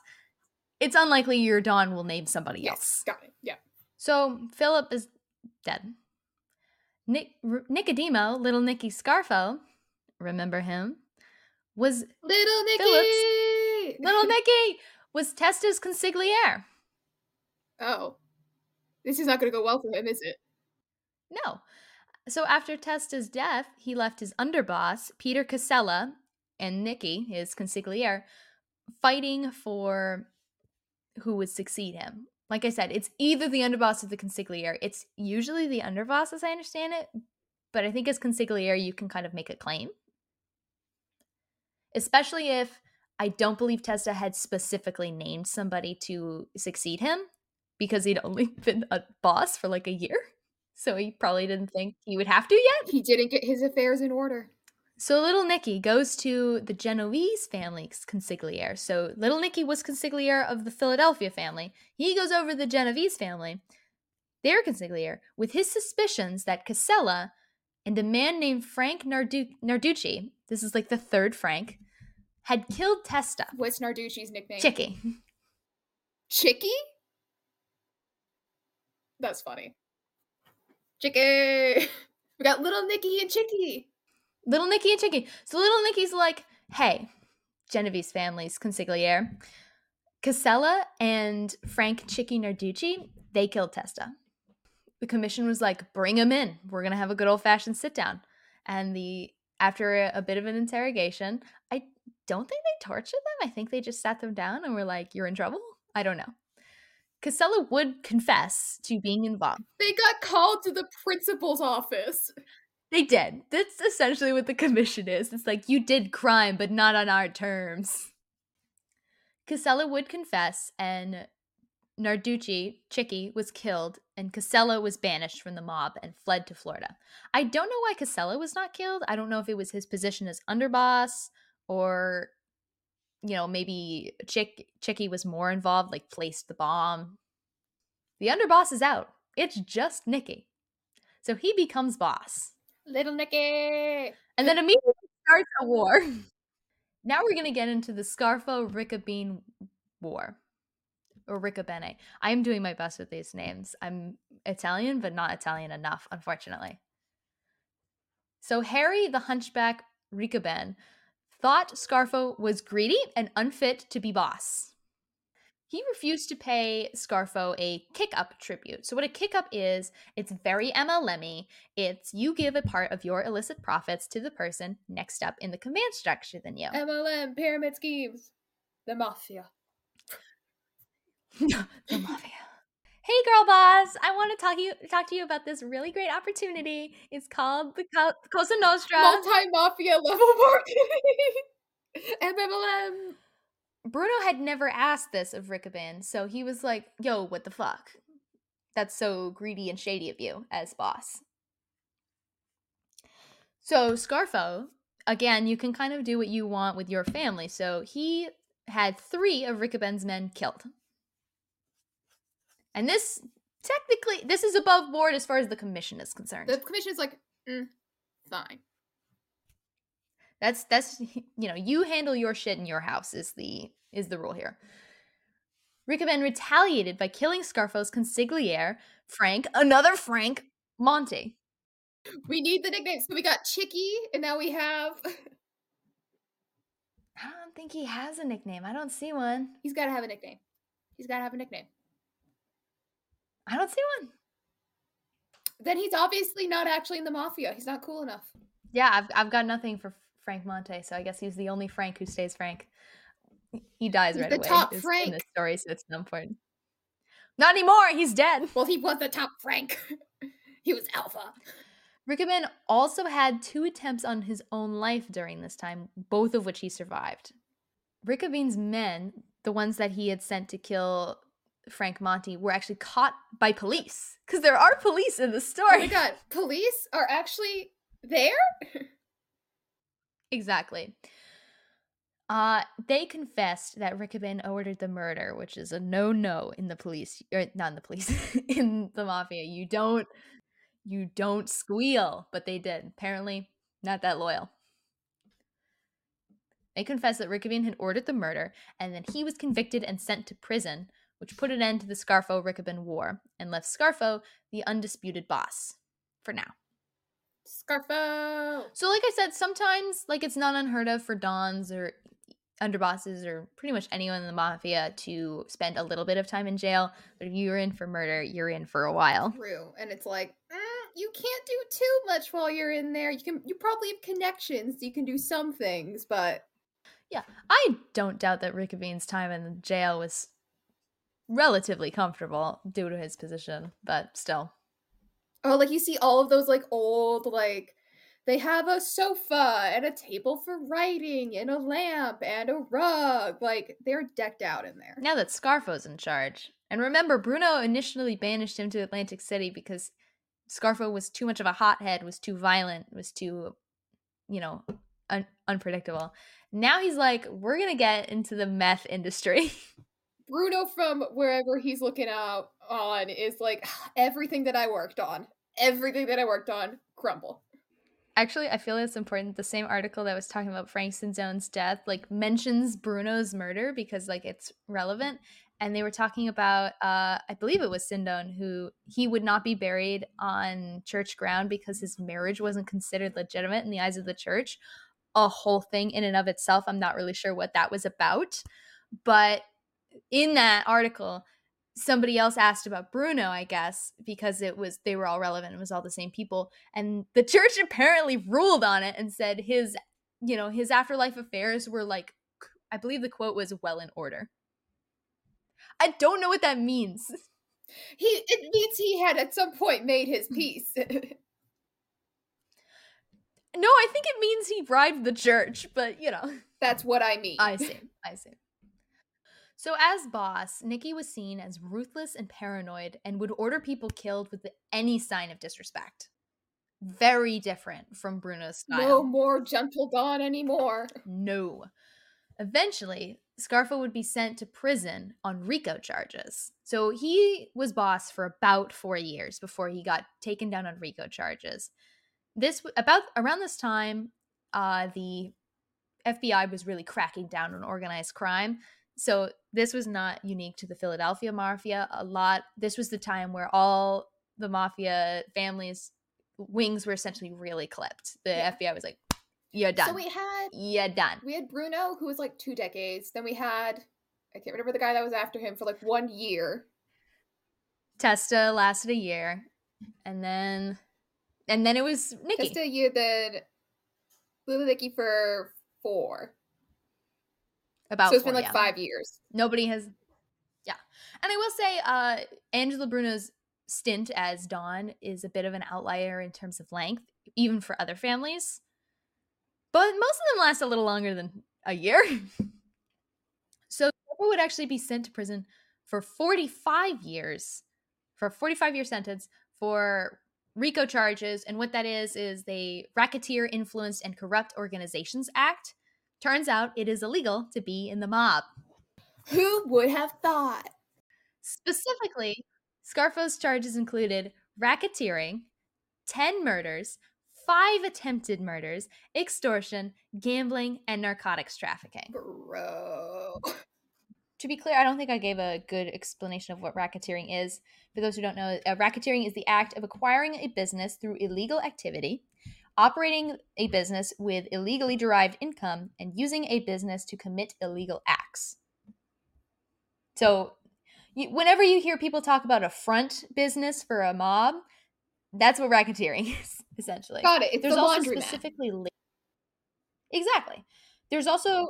Speaker 1: it's unlikely your don will name somebody
Speaker 2: yes,
Speaker 1: else.
Speaker 2: Got it. Yeah.
Speaker 1: So Philip is dead. Nick, R- Nicodemo, little Nicky Scarfo, remember him? Was
Speaker 2: little Nicky.
Speaker 1: Philip's, little Nicky was Testa's consigliere.
Speaker 2: Oh. This is not going to go well for him, is it?
Speaker 1: No. So after Testa's death, he left his underboss, Peter Casella, and Nicky, his consigliere, fighting for who would succeed him. Like I said, it's either the underboss or the consigliere. It's usually the underboss, as I understand it, but I think as consigliere, you can kind of make a claim. Especially if I don't believe Testa had specifically named somebody to succeed him because he'd only been a boss for like a year. So he probably didn't think he would have to yet.
Speaker 2: He didn't get his affairs in order.
Speaker 1: So little Nicky goes to the Genovese family's consigliere. So little Nicky was consigliere of the Philadelphia family. He goes over to the Genovese family, their consigliere, with his suspicions that Casella and a man named Frank Nardu- Narducci, this is like the third Frank, had killed Testa.
Speaker 2: What's Narducci's nickname?
Speaker 1: Chicky.
Speaker 2: Chicky? That's funny. Chicky. We got little Nicky and Chicky.
Speaker 1: Little Nicky and Chicky. So little Nicky's like, hey, Genovese family's consigliere. Casella and Frank Chicky Narducci, they killed Testa. The commission was like, bring him in. We're gonna have a good old fashioned sit down. And the after a, a bit of an interrogation, I don't think they tortured them. I think they just sat them down and were like, You're in trouble? I don't know. Casella would confess to being involved.
Speaker 2: They got called to the principal's office.
Speaker 1: They did. That's essentially what the commission is. It's like you did crime, but not on our terms. Casella would confess, and Narducci, Chicky, was killed, and Casella was banished from the mob and fled to Florida. I don't know why Casella was not killed. I don't know if it was his position as underboss or you know, maybe Chick Chicky was more involved, like placed the bomb. The underboss is out. It's just Nicky. So he becomes boss.
Speaker 2: Little Nicky.
Speaker 1: And then immediately starts a war. now we're gonna get into the Scarfo Riccobene War. Or Riccobene. I am doing my best with these names. I'm Italian, but not Italian enough, unfortunately. So Harry the Hunchback Riccobene thought Scarfo was greedy and unfit to be boss. He refused to pay Scarfo a kick up tribute. So, what a kick up is, it's very MLM It's you give a part of your illicit profits to the person next up in the command structure than you.
Speaker 2: MLM, pyramid schemes, the mafia.
Speaker 1: the mafia. Hey, girl boss! I want to talk you talk to you about this really great opportunity. It's called the Co- Cosa Nostra
Speaker 2: multi mafia level marketing. MMLM.
Speaker 1: Bruno had never asked this of Riccobene, so he was like, "Yo, what the fuck? That's so greedy and shady of you as boss." So Scarfo, again, you can kind of do what you want with your family. So he had three of Riccobene's men killed. And this technically this is above board as far as the commission is concerned.
Speaker 2: The commission is like, mm, fine.
Speaker 1: That's that's you know you handle your shit in your house is the is the rule here. Riccobene retaliated by killing Scarfo's consigliere Frank, another Frank Monte.
Speaker 2: We need the nicknames. So we got Chicky, and now we have.
Speaker 1: I don't think he has a nickname. I don't see one.
Speaker 2: He's got to have a nickname. He's got to have a nickname.
Speaker 1: I don't see one.
Speaker 2: Then he's obviously not actually in the mafia. He's not cool enough.
Speaker 1: Yeah, I've I've got nothing for Frank Monte, so I guess he's the only Frank who stays Frank. He dies
Speaker 2: he's
Speaker 1: right
Speaker 2: the
Speaker 1: away.
Speaker 2: The top Frank
Speaker 1: in the story, so it's not important. Not anymore. He's dead.
Speaker 2: Well, he was the top Frank. he was alpha.
Speaker 1: Riccobene also had two attempts on his own life during this time, both of which he survived. Riccobene's men, the ones that he had sent to kill Frank Monte were actually caught by police because there are police in the
Speaker 2: Oh
Speaker 1: story.
Speaker 2: my god, police are actually there?
Speaker 1: Exactly. Uh, they confessed that Riccobene ordered the murder, which is a no-no in the police, or not in the police, in the mafia. You don't, you don't squeal, but they did. Apparently, not that loyal. They confessed that Riccobene had ordered the murder, and then he was convicted and sent to prison, which put an end to the Scarfo-Riccobene war and left Scarfo the undisputed boss for now.
Speaker 2: Scarfo.
Speaker 1: So, like I said, sometimes like it's not unheard of for dons or underbosses or pretty much anyone in the mafia to spend a little bit of time in jail. But if you're in for murder, you're in for a while.
Speaker 2: True. And it's like, mm, you can't do too much while you're in there. You can you probably have connections. You can do some things, but
Speaker 1: Yeah, I don't doubt that Riccobene's time in jail was relatively comfortable due to his position, but still.
Speaker 2: oh, like you see all of those like old like they have a sofa and a table for writing and a lamp and a rug. Like they're decked out in there.
Speaker 1: Now that Scarfo's in charge. And remember, Bruno initially banished him to Atlantic City because Scarfo was too much of a hothead, was too violent, was too, you know, un- unpredictable. Now he's like, we're going to get into the meth industry.
Speaker 2: Bruno from wherever he's looking out on is like everything that I worked on. Everything that I worked on crumble.
Speaker 1: Actually, I feel it's important. The same article that was talking about Frank Sindone's death, like mentions Bruno's murder because like it's relevant. And they were talking about, uh, I believe it was Sindone, who he would not be buried on church ground because his marriage wasn't considered legitimate in the eyes of the church. A whole thing in and of itself. I'm not really sure what that was about. But in that article, somebody else asked about Bruno, I guess, because it was they were all relevant. It was all the same people, and the church apparently ruled on it and said his, you know, his afterlife affairs were like, I believe the quote was well in order. I don't know what that means.
Speaker 2: He it means he had at some point made his peace.
Speaker 1: No, I think it means he bribed the church, but you know.
Speaker 2: That's what I mean.
Speaker 1: I see. I see. So, as boss, Nicky was seen as ruthless and paranoid and would order people killed with any sign of disrespect. Very different from Bruno's style.
Speaker 2: No more gentle don anymore.
Speaker 1: No. Eventually, Scarfo would be sent to prison on RICO charges. So he was boss for about four years before he got taken down on RICO charges. This about around this time, uh, the FBI was really cracking down on organized crime. So this was not unique to the Philadelphia mafia. A lot. This was the time where all the mafia families wings were essentially really clipped. The
Speaker 2: Yeah.
Speaker 1: FBI was like, "You're done.
Speaker 2: So we had
Speaker 1: You're done."
Speaker 2: we had Bruno who was like two decades. Then we had I can't remember the guy that was after him for like one year.
Speaker 1: Testa lasted a year, and then and then it was Nicky.
Speaker 2: Just a year then Little Nicky for four.
Speaker 1: About
Speaker 2: so it's been like
Speaker 1: yeah.
Speaker 2: five years.
Speaker 1: Nobody has, yeah. And I will say, uh, Angelo Bruno's stint as Don is a bit of an outlier in terms of length, even for other families. But most of them last a little longer than a year. so Pepper would actually be sent to prison for 45 years, for a 45 year sentence for RICO charges. And what that is, is the Racketeer Influenced and Corrupt Organizations Act. Turns out it is illegal to be in the mob.
Speaker 2: Who would have thought?
Speaker 1: Specifically, Scarfo's charges included racketeering, 10 murders, 5 attempted murders, extortion, gambling, and narcotics trafficking.
Speaker 2: Bro.
Speaker 1: To be clear, I don't think I gave a good explanation of what racketeering is. For those who don't know, uh, racketeering is the act of acquiring a business through illegal activity, operating a business with illegally derived income, and using a business to commit illegal acts. So, you, whenever you hear people talk about a front business for a mob, that's what racketeering is, essentially.
Speaker 2: Got it. It's
Speaker 1: There's
Speaker 2: the
Speaker 1: also specifically exactly. There's also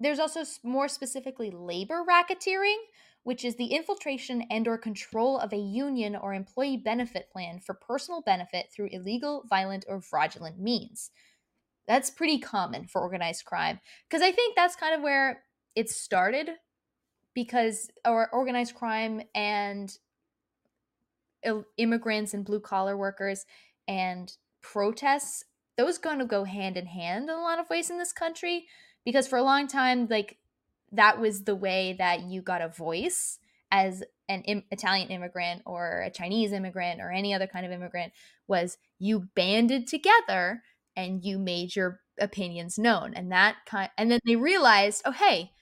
Speaker 1: there's also more specifically labor racketeering, which is the infiltration and or control of a union or employee benefit plan for personal benefit through illegal, violent, or fraudulent means. That's pretty common for organized crime because I think that's kind of where it started because or organized crime and immigrants and blue collar workers and protests those going to go hand in hand in a lot of ways in this country because for a long time like that was the way that you got a voice as an Im- Italian immigrant or a Chinese immigrant or any other kind of immigrant was you banded together and you made your opinions known. And that kind and then they realized oh hey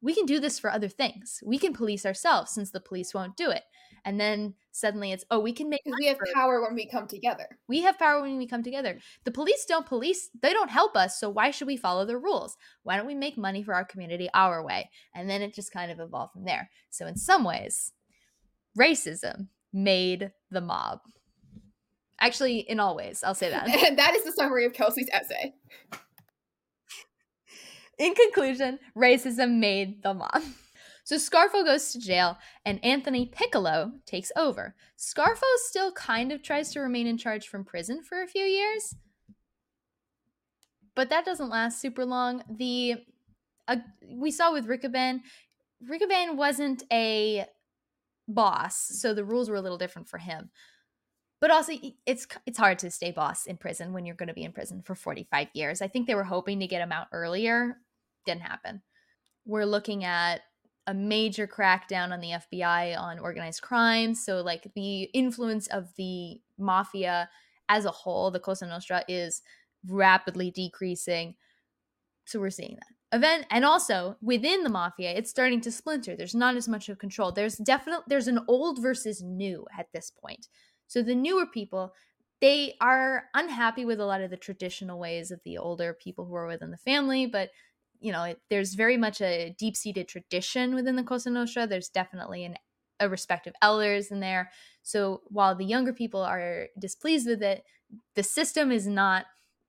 Speaker 1: we can do this for other things. We can police ourselves since the police won't do it and then suddenly it's oh we can make
Speaker 2: we have power when we come together.
Speaker 1: We have power when we come together. The police don't police they don't help us so why should we follow their rules? Why don't we make money for our community our way? And then it just kind of evolved from there. So in some ways racism made the mob. Actually in all ways i'll say that.
Speaker 2: And that is the summary of kelsey's essay.
Speaker 1: In conclusion racism made the mob so Scarfo goes to jail and Anthony Piccolo takes over. Scarfo still kind of tries to remain in charge from prison for a few years. But that doesn't last super long. The uh, we saw with Riccobene, Riccobene wasn't a boss, so the rules were a little different for him. But also, it's it's hard to stay boss in prison when you're going to be in prison for 45 years. I think they were hoping to get him out earlier. Didn't happen. We're looking at a major crackdown on the FBI on organized crime. So, like the influence of the mafia as a whole, the Cosa Nostra, is rapidly decreasing. So, we're seeing that event, and also within the mafia, it's starting to splinter. There's not as much of control. There's definitely there's an old versus new at this point. So, the newer people. They are unhappy with a lot of the traditional ways of the older people who are within the family, but you know, it, there's very much a deep seated tradition within the Cosa Nostra. There's definitely an, a respect of elders in there. So while the younger people are displeased with it, the system is not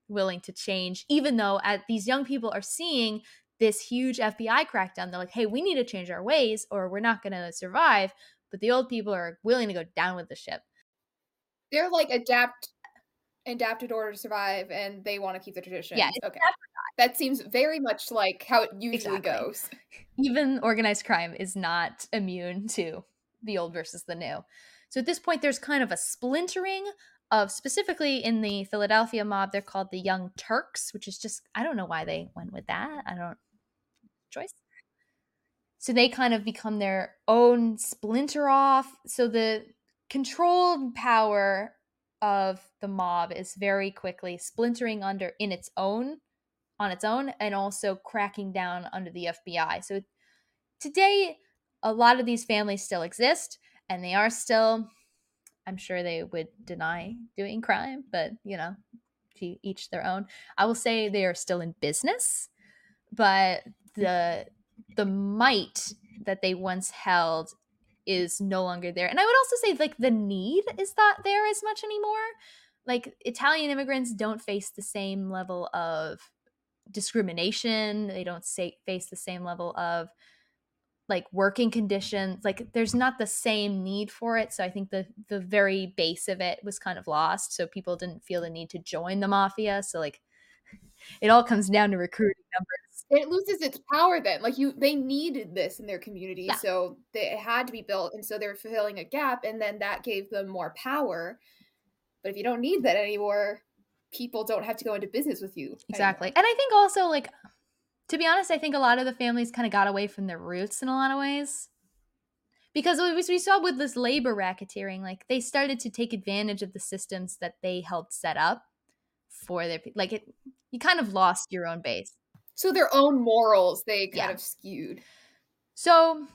Speaker 1: willing to change, even though at, these young people are seeing this huge FBI crackdown. They're like, hey, we need to change our ways or we're not going to survive. But the old people are willing to go down with the ship.
Speaker 2: They're like adapt adapted order to survive and they want to keep the tradition.
Speaker 1: Yeah.
Speaker 2: Okay. That seems very much like how it usually exactly. goes.
Speaker 1: Even organized crime is not immune to the old versus the new. So at this point, there's kind of a splintering of specifically in the Philadelphia mob, they're called the Young Turks, which is just, I don't know why they went with that. I don't, choice. So they kind of become their own splinter off. So the controlled power of the mob is very quickly splintering under in its own on its own and also cracking down under the FBI. So today, a lot of these families still exist and they are still, I'm sure they would deny doing crime, but you know, to each their own. I will say they are still in business, but the the might that they once held is no longer there. And I would also say like the need is not there as much anymore. Like Italian immigrants don't face the same level of discrimination they don't say, face the same level of like working conditions like there's not the same need for it so i think the the very base of it was kind of lost so people didn't feel the need to join the mafia so like it all comes down to recruiting numbers
Speaker 2: it loses its power then like you they needed this in their community yeah. so they, it had to be built and so they were fulfilling a gap and then that gave them more power but if you don't need that anymore people don't have to go into business with you.
Speaker 1: Exactly. Anymore. And I think also like to be honest, I think a lot of the families kind of got away from their roots in a lot of ways. Because we saw with this labor racketeering, like they started to take advantage of the systems that they helped set up for their like it you kind of lost your own base.
Speaker 2: So their own morals they kind yeah. of skewed.
Speaker 1: So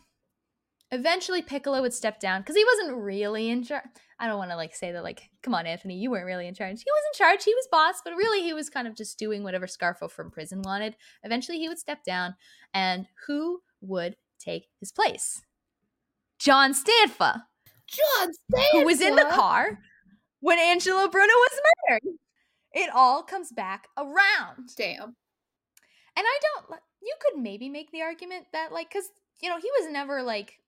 Speaker 1: eventually Piccolo would step down because he wasn't really in charge. I don't want to like say that like, come on, Anthony, you weren't really in charge. He was in charge. He was boss, but really he was kind of just doing whatever Scarfo from prison wanted. Eventually he would step down, and who would take his place? John Stanfa.
Speaker 2: John Stanfa,
Speaker 1: who was in the car when Angelo Bruno was murdered. It all comes back around.
Speaker 2: Damn.
Speaker 1: And I don't. You could maybe make the argument that like, because you know he was never like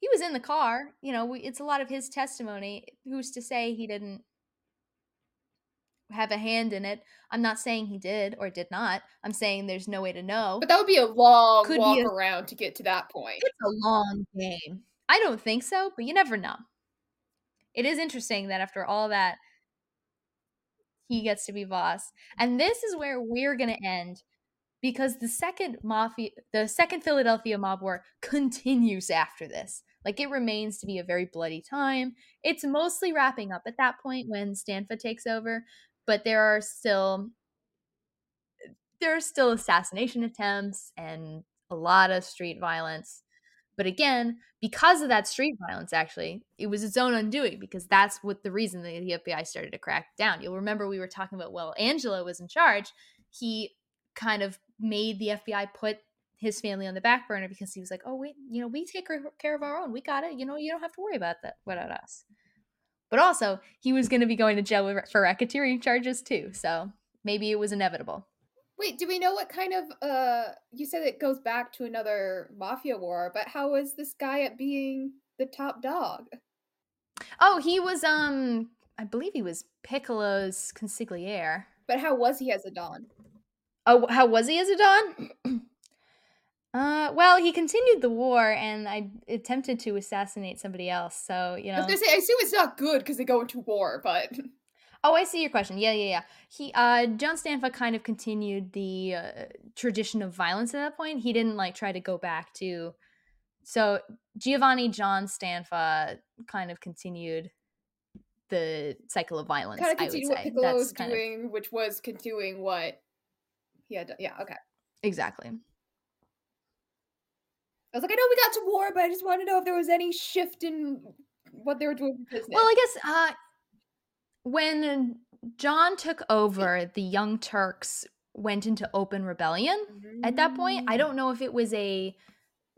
Speaker 1: he was in the car. You know, we, it's a lot of his testimony. Who's to say he didn't have a hand in it. I'm not saying he did or did not. I'm saying there's no way to know.
Speaker 2: But that would be a long
Speaker 1: Could
Speaker 2: walk
Speaker 1: a-
Speaker 2: around to get to that point.
Speaker 1: It's a long game. I don't think so, but you never know. It is interesting that after all that, he gets to be boss. And this is where we're going to end because the second mafia the second Philadelphia mob war continues after this. Like it remains to be a very bloody time. It's mostly wrapping up at that point when Stanfa takes over, but there are still there are still assassination attempts and a lot of street violence. But again, because of that street violence, actually, it was its own undoing because that's what the reason that the FBI started to crack down. You'll remember we were talking about, well, Angelo was in charge. He kind of made the FBI put his family on the back burner because he was like, oh, wait, you know, we take care of our own. We got it. You know, you don't have to worry about that without us. But also, he was going to be going to jail for racketeering charges too. So maybe it was inevitable.
Speaker 2: Wait, do we know what kind of uh you said it goes back to another mafia war, but how was this guy at being the top dog?
Speaker 1: Oh, he was um I believe he was Piccolo's consigliere.
Speaker 2: But how was he as a don?
Speaker 1: Oh, how was he as a don? uh, well, he continued the war and I attempted to assassinate somebody else. So, you know.
Speaker 2: I was gonna say, I assume it's not good because they go into war, but
Speaker 1: Oh, I see your question. Yeah, yeah, yeah. He, uh, John Stanfa kind of continued the uh, tradition of violence at that point. He didn't like try to go back to. So Giovanni John Stanfa kind of continued the cycle of violence.
Speaker 2: kind of
Speaker 1: I would
Speaker 2: continue what. Piccolo was
Speaker 1: kind of-
Speaker 2: doing, which was continuing what he had. Yeah, okay.
Speaker 1: exactly.
Speaker 2: I was like, I know we got to war, but I just want to know if there was any shift in what they were doing business.
Speaker 1: Well, I guess uh, when John took over, the Young Turks went into open rebellion. At that point, I
Speaker 2: Mm.
Speaker 1: don't know if it was a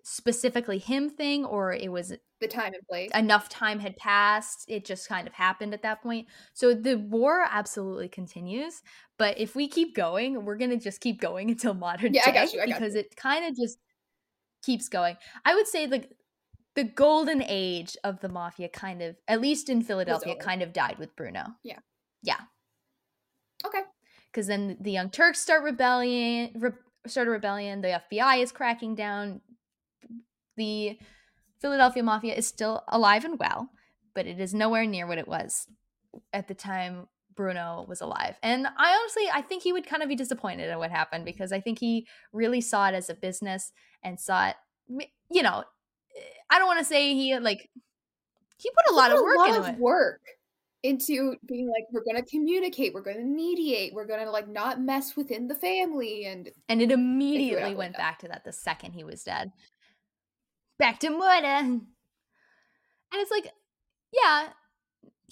Speaker 1: specifically him thing or it was
Speaker 2: the time and place.
Speaker 1: enough time had passed. It just kind of happened at that point. So the war absolutely continues. But if we keep going, we're gonna just keep going until modern
Speaker 2: Yeah,
Speaker 1: day
Speaker 2: I got you,
Speaker 1: because
Speaker 2: you.
Speaker 1: it kind of just keeps going. I would say the the golden age of the mafia kind of, at least in Philadelphia, kind of died with Bruno.
Speaker 2: Yeah.
Speaker 1: Yeah.
Speaker 2: okay.
Speaker 1: Because then the Young Turks start rebellion, re- start a rebellion. The FBI is cracking down. The Philadelphia Mafia is still alive and well, but it is nowhere near what it was at the time Bruno was alive. And I honestly, I think he would kind of be disappointed at what happened because I think he really saw it as a business and saw it, you know, I don't want to say he like he put a lot of
Speaker 2: Put
Speaker 1: work
Speaker 2: lot
Speaker 1: into
Speaker 2: of work into being like, we're gonna communicate, we're gonna mediate, we're gonna like not mess within the family, and
Speaker 1: And it immediately went back to that the second he was dead. Back to murder. And it's like, yeah,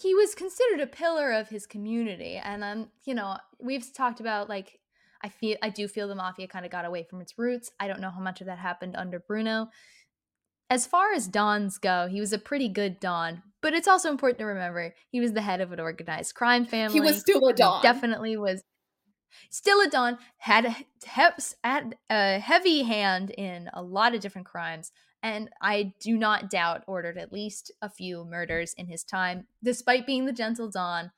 Speaker 1: he was considered a pillar of his community. And um, you know, we've talked about like I feel I do feel the mafia kind of got away from its roots. I don't know how much of that happened under Bruno. As far as Dons go, he was a pretty good Don, but it's also important to remember he was the head of an organized crime family.
Speaker 2: he was still a
Speaker 1: He
Speaker 2: don.
Speaker 1: definitely was still a don had a, he- had a heavy hand in a lot of different crimes and i do not doubt ordered at least a few murders in his time. Despite being the gentle don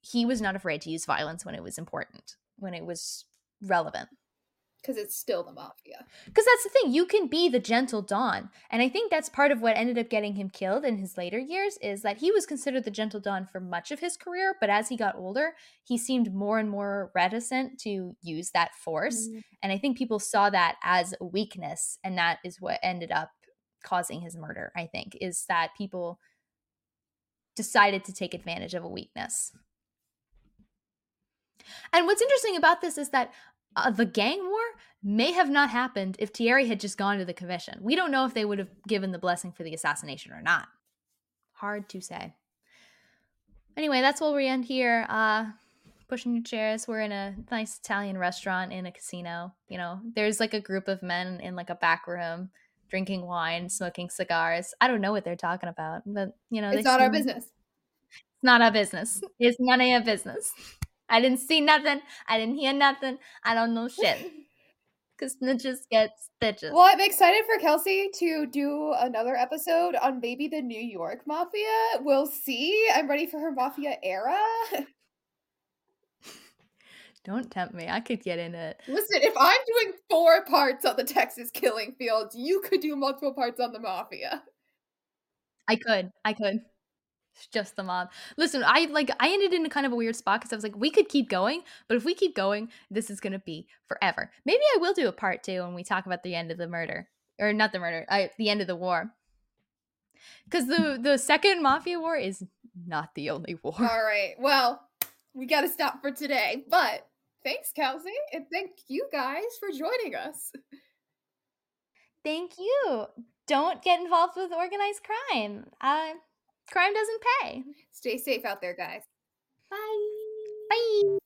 Speaker 1: he was not afraid to use violence when it was important when it was relevant
Speaker 2: because it's still the mafia.
Speaker 1: because that's the thing you can be the gentle don and i think that's part of what ended up getting him killed in his later years is that he was considered the gentle don for much of his career but as he got older he seemed more and more reticent to use that force
Speaker 2: Mm.
Speaker 1: and i think people saw that as a weakness and that is what ended up causing his murder i think is that people decided to take advantage of a weakness and what's interesting about this is that uh, the gang war may have not happened if Tieri had just gone to the commission. We don't know if they would have given the blessing for the assassination or not. Hard to say. Anyway, that's where we end here. Uh, pushing your chairs. We're in a nice Italian restaurant in a casino. You know, there's like a group of men in like a back room drinking wine, smoking cigars. I don't know what they're talking about, but you know,
Speaker 2: It's not our business.
Speaker 1: It's not our business. It's none of your business. I didn't see nothing. I didn't hear nothing. I don't know shit. Because snitches get stitches.
Speaker 2: Well, I'm excited for Kelsey to do another episode on maybe the New York Mafia. We'll see. I'm ready for her Mafia era.
Speaker 1: Don't tempt me. I could get in it.
Speaker 2: Listen, if I'm doing four parts on the Texas killing fields, you could do multiple parts on the mafia.
Speaker 1: I could. I could. It's just the mob. Listen, I like I ended in a kind of a weird spot because I was like, we could keep going, but if we keep going, this is gonna be forever. Maybe I will do a part two when we talk about the end of the murder. Or not the murder, I, the end of the war. Because the the second mafia war is not the only war.
Speaker 2: All right. Well, we got to stop for today. But thanks, Kelsey, and thank you guys for joining us.
Speaker 1: Thank you. Don't get involved with organized crime. Uh, crime doesn't pay.
Speaker 2: Stay safe out there, guys.
Speaker 1: Bye. Bye.